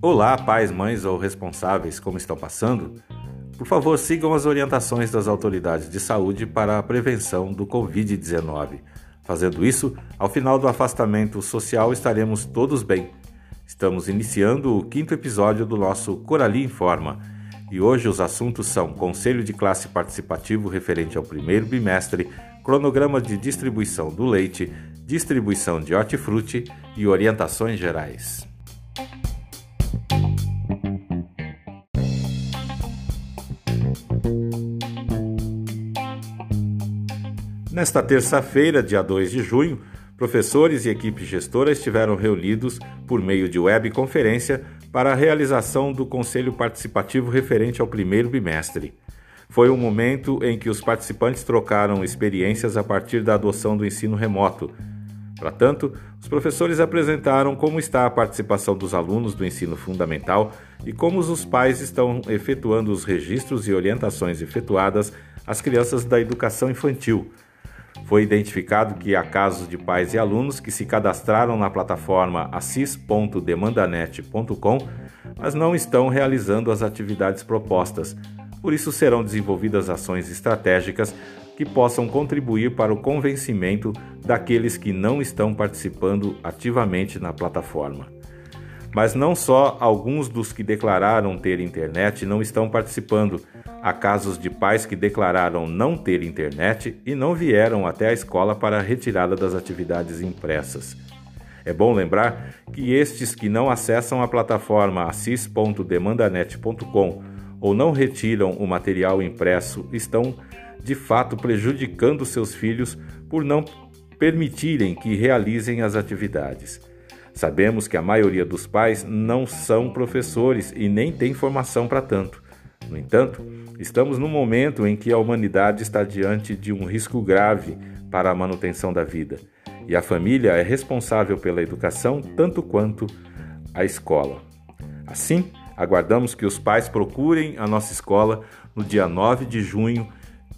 Olá, pais, mães ou responsáveis, como estão passando? Por favor, sigam as orientações das autoridades de saúde para a prevenção do Covid-19. Fazendo isso, ao final do afastamento social estaremos todos bem. Estamos iniciando o quinto episódio do nosso Corali Informa e hoje os assuntos são Conselho de Classe Participativo referente ao primeiro bimestre, cronograma de distribuição do leite, distribuição de hortifruti e orientações gerais. Nesta terça-feira, dia 2 de junho, professores e equipe gestora estiveram reunidos por meio de webconferência para a realização do Conselho Participativo referente ao primeiro bimestre. Foi um momento em que os participantes trocaram experiências a partir da adoção do ensino remoto. Para tanto, os professores apresentaram como está a participação dos alunos do ensino fundamental e como os pais estão efetuando os registros e orientações efetuadas às crianças da educação infantil foi identificado que há casos de pais e alunos que se cadastraram na plataforma assis.demandanet.com, mas não estão realizando as atividades propostas. Por isso serão desenvolvidas ações estratégicas que possam contribuir para o convencimento daqueles que não estão participando ativamente na plataforma. Mas não só alguns dos que declararam ter internet não estão participando, Há casos de pais que declararam não ter internet e não vieram até a escola para a retirada das atividades impressas. É bom lembrar que estes que não acessam a plataforma assis.demandanet.com ou não retiram o material impresso estão, de fato, prejudicando seus filhos por não permitirem que realizem as atividades. Sabemos que a maioria dos pais não são professores e nem tem formação para tanto. No entanto, estamos num momento em que a humanidade está diante de um risco grave para a manutenção da vida, e a família é responsável pela educação tanto quanto a escola. Assim, aguardamos que os pais procurem a nossa escola no dia 9 de junho,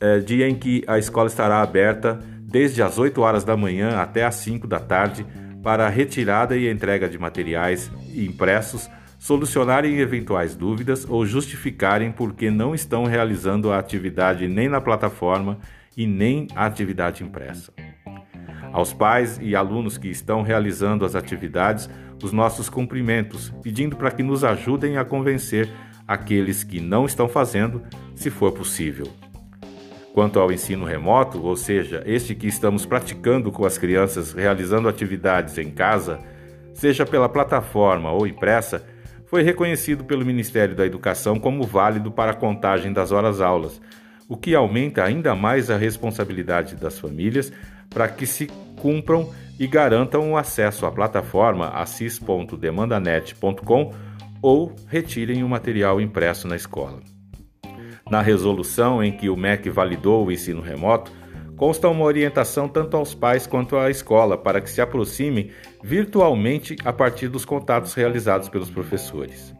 é, dia em que a escola estará aberta desde as 8 horas da manhã até as 5 da tarde para a retirada e entrega de materiais impressos solucionarem eventuais dúvidas ou justificarem por que não estão realizando a atividade nem na plataforma e nem a atividade impressa. Aos pais e alunos que estão realizando as atividades, os nossos cumprimentos, pedindo para que nos ajudem a convencer aqueles que não estão fazendo, se for possível. Quanto ao ensino remoto, ou seja, este que estamos praticando com as crianças realizando atividades em casa, seja pela plataforma ou impressa, foi reconhecido pelo Ministério da Educação como válido para a contagem das horas-aulas, o que aumenta ainda mais a responsabilidade das famílias para que se cumpram e garantam o acesso à plataforma assis.demandanet.com ou retirem o material impresso na escola. Na resolução em que o MEC validou o ensino remoto, consta uma orientação tanto aos pais quanto à escola para que se aproximem virtualmente a partir dos contatos realizados pelos professores.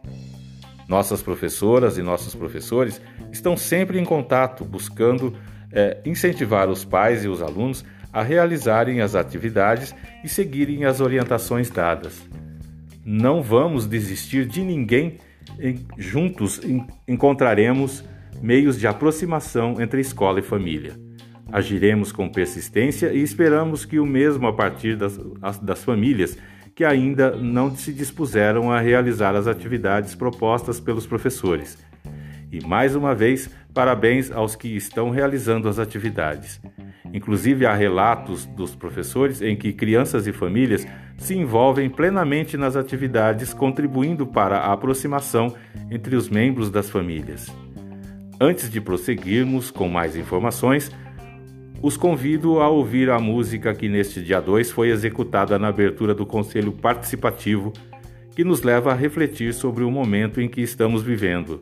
Nossas professoras e nossos professores estão sempre em contato, buscando é, incentivar os pais e os alunos a realizarem as atividades e seguirem as orientações dadas. Não vamos desistir de ninguém, juntos encontraremos meios de aproximação entre escola e família. Agiremos com persistência e esperamos que o mesmo a partir das, das famílias que ainda não se dispuseram a realizar as atividades propostas pelos professores. E mais uma vez, parabéns aos que estão realizando as atividades. Inclusive, há relatos dos professores em que crianças e famílias se envolvem plenamente nas atividades, contribuindo para a aproximação entre os membros das famílias. Antes de prosseguirmos com mais informações, os convido a ouvir a música que neste dia 2 foi executada na abertura do Conselho Participativo, que nos leva a refletir sobre o momento em que estamos vivendo.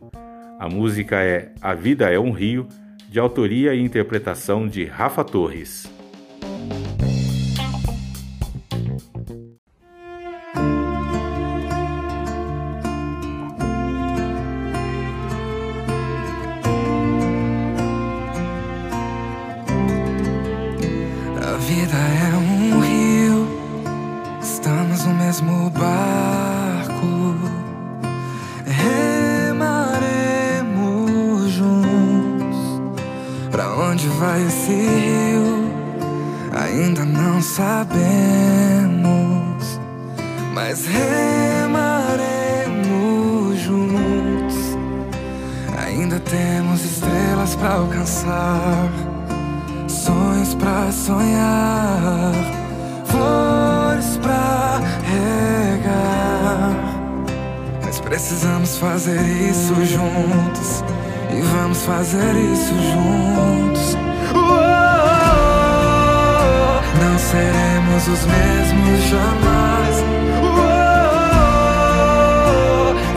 A música é A Vida é um Rio, de autoria e interpretação de Rafa Torres. Ainda não sabemos, mas remaremos juntos. Ainda temos estrelas para alcançar, sonhos para sonhar, flores para regar. Mas precisamos fazer isso juntos e vamos fazer isso juntos. Seremos os mesmos jamais.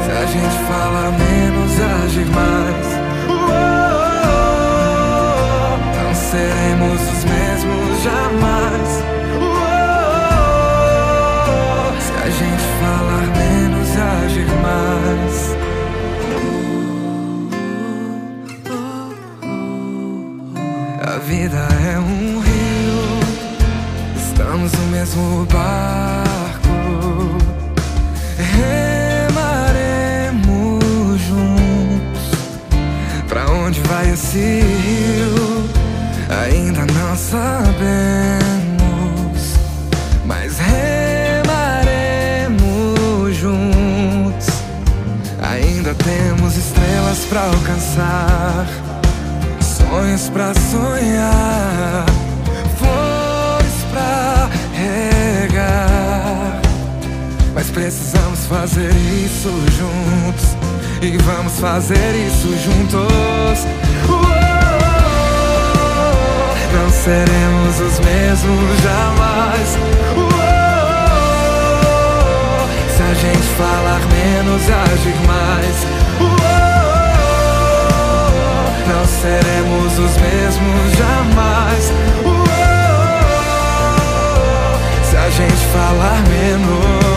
se a gente fala menos e agir mais. Mesmo barco. Remaremos juntos. Pra onde vai esse rio? Ainda não sabemos, mas remaremos juntos. Ainda temos estrelas pra alcançar sonhos pra sonhar, Precisamos fazer isso juntos. E vamos fazer isso juntos. não seremos os mesmos jamais. se a gente falar menos e agir mais. Não seremos os mesmos jamais. se a gente falar menos,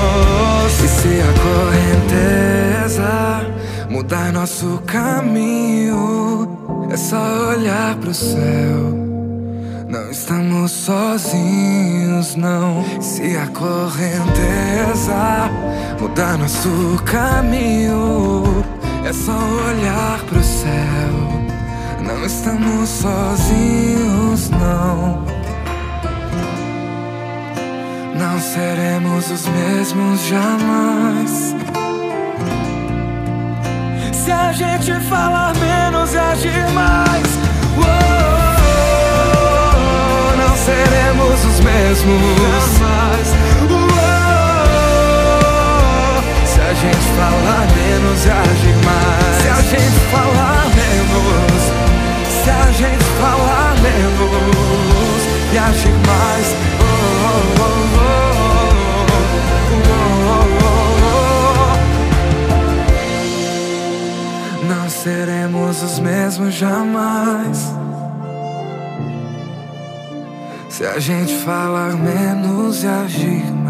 mudar nosso caminho, é só olhar pro céu. Não estamos sozinhos, não. Se a correnteza mudar nosso caminho, é só olhar pro céu. Não estamos sozinhos, não. Não seremos os mesmos jamais. Se a gente falar menos e agir mais, oh, não seremos os mesmos Não seremos os mesmos jamais. Se a gente falar menos e agir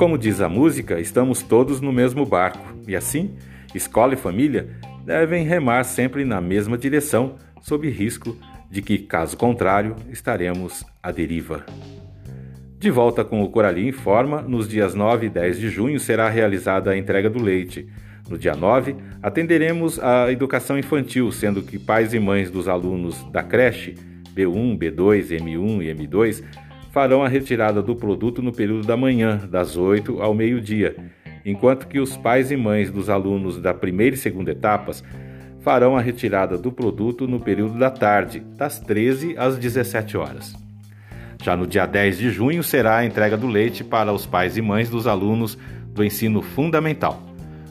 como diz a música, estamos todos no mesmo barco e assim, escola e família devem remar sempre na mesma direção, sob risco de que, caso contrário, estaremos à deriva. De volta com o Coralim Informa, nos dias 9 e 10 de junho será realizada a entrega do leite. No dia 9, atenderemos a educação infantil, sendo que pais e mães dos alunos da creche B1, B2, M1 e M2 farão a retirada do produto no período da manhã, das 8 ao meio-dia, enquanto que os pais e mães dos alunos da primeira e segunda etapas farão a retirada do produto no período da tarde, das 13 às 17 horas. Já no dia 10 de junho será a entrega do leite para os pais e mães dos alunos do ensino fundamental.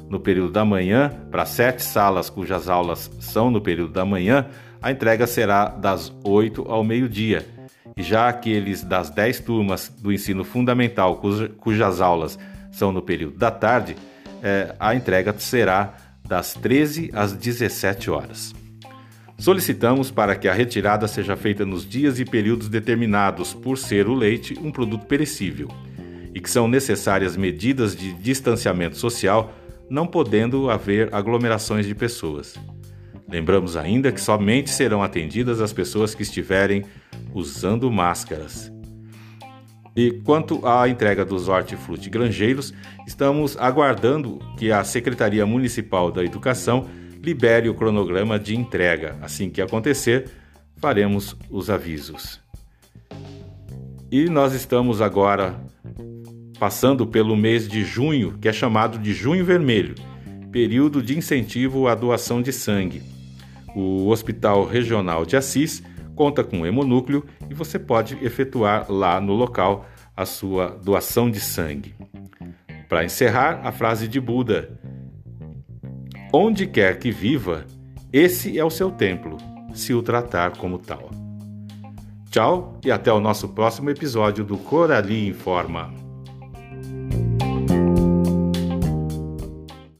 No período da manhã, para sete salas cujas aulas são no período da manhã, a entrega será das 8 ao meio-dia já aqueles das 10 turmas do ensino fundamental cuja, cujas aulas são no período da tarde, é, a entrega será das 13 às 17 horas. Solicitamos para que a retirada seja feita nos dias e períodos determinados, por ser o leite um produto perecível, e que são necessárias medidas de distanciamento social, não podendo haver aglomerações de pessoas. Lembramos ainda que somente serão atendidas as pessoas que estiverem usando máscaras. E quanto à entrega dos hortifruti granjeiros, estamos aguardando que a Secretaria Municipal da Educação libere o cronograma de entrega. Assim que acontecer, faremos os avisos. E nós estamos agora passando pelo mês de junho, que é chamado de Junho Vermelho, período de incentivo à doação de sangue. O Hospital Regional de Assis conta com um hemonúcleo e você pode efetuar lá no local a sua doação de sangue. Para encerrar, a frase de Buda: Onde quer que viva, esse é o seu templo, se o tratar como tal. Tchau e até o nosso próximo episódio do Corali Informa.